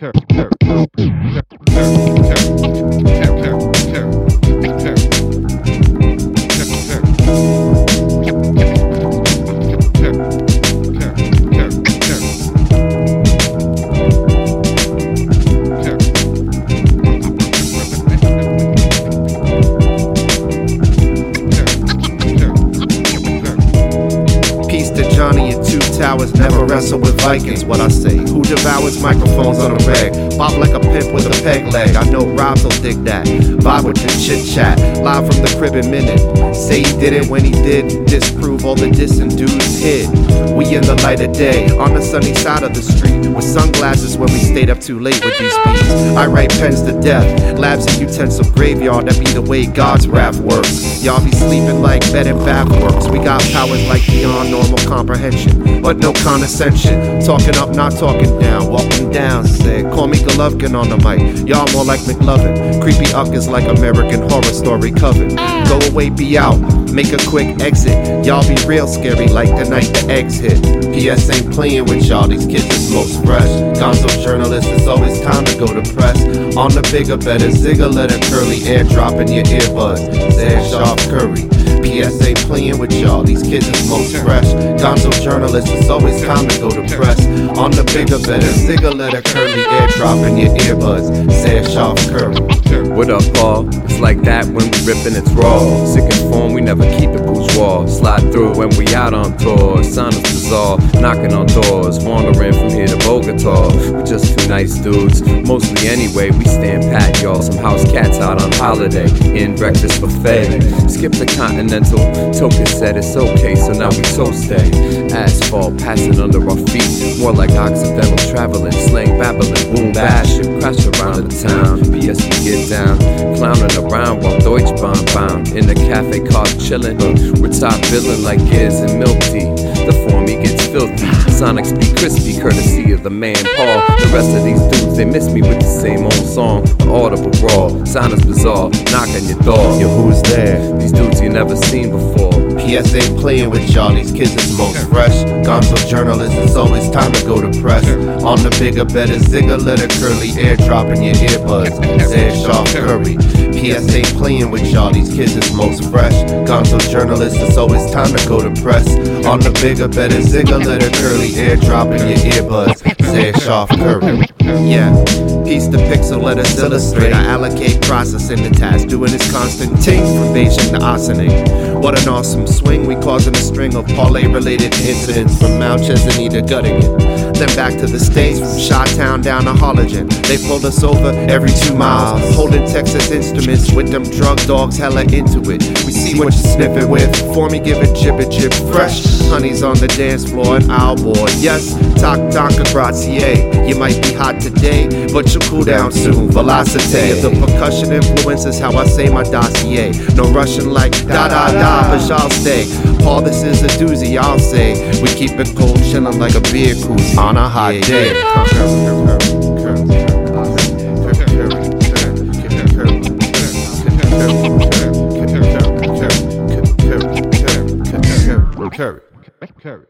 Peace wrestle with Vikings. What I say, who devours microphones on a rag? Bob like a pimp with a peg leg. I know Rob's will dig that. Vibe with the chit chat, live from the crib in minute. Say he did it when he did, disprove all the dissing dudes hid. We in the light of day, on the sunny side of the street, with sunglasses when we stayed up too late with these beats. I write pens to death, labs and utensil graveyard, that be the way God's wrath works. Y'all be sleeping like bed and bath works. We got powers like beyond normal comprehension, but no condescension. Talking up, not talking down, walking down. Say, call me Golovkin on the mic. Y'all more like McLovin. Creepy uckers like American Horror Story coven. Go away, be out, make a quick exit. Y'all be real scary like the night the eggs hit. PS ain't playing with y'all, these kids is most fresh. Gonzo journalist, it's always time to go to press. On the bigger, better zigger, let a curly airdrop in your earbuds. Sehr Scharf Curry. PSA playing with y'all, these kids is most fresh. Gonzo journalist, it's always time to go to press. On the bigger, better zigger, let a curly airdrop in your earbuds. Sehr Scharf Curry. What up, Paul? It's like that when we rippin', it's raw. Sick in form, When we out on tour. Is bizarre, knocking on doors. Wandering from here to Bogota. We just two nice dudes. Mostly anyway, we stand pat, y'all. Some house cats out on holiday. In breakfast buffet. Skip the continental. Token said it's okay, so now we so stay. Asphalt passing under our feet. More like Occidental traveling. Slang babbling. Boom bash. Ship crash around the town. BS we get down. Clowning around while Deutsche Bahn bound. In the cafe car chillin'. We're top billing like Giz and Milk Tea. The form he gets filthy. Sonics be crispy, courtesy of the man Paul. The rest of these dudes, they miss me with the same old song. Audible raw. Sound is bizarre. Knock on your door. Yo, who's there? These dudes you never seen before. PS ain't playing with y'all, these kids is most fresh. Gonzo journalist, it's always time to go to press. On the bigger, better zigger, let curly airdrop in your earbuds. Sehr Scharf Curry. PS ain't playing with y'all, these kids is most fresh. Gonzo journalist, it's always time to go to press. On the bigger, better zigger, let curly airdrop in your earbuds. Sehr Scharf Curry. Yeah. Piece the pixel, let us illustrate. I allocate processing the task, doing this constant ting from Beijing to Ossining. What an awesome swing, we causing a string of parlay related incidents from Mount Chesney to Göttingen. Then back to the States, from Shot Town down to Hologen. They pulled us over every two miles, holding Texas instruments with them drug dogs hella into it. We see what you sniffing with, for me give it jib it jib fresh. Honey's on the dance floor and I'll board. Yes, talk tonka grazie. You might be hot today, but you'll cool down soon. Velocity. The percussion influences how I say my dossier. No Russian like da da da, but y'all stay. Paul, this is a doozy, I'll say. We keep it cold, chillin' like a beer koozie on a hot day. Curry. Curry.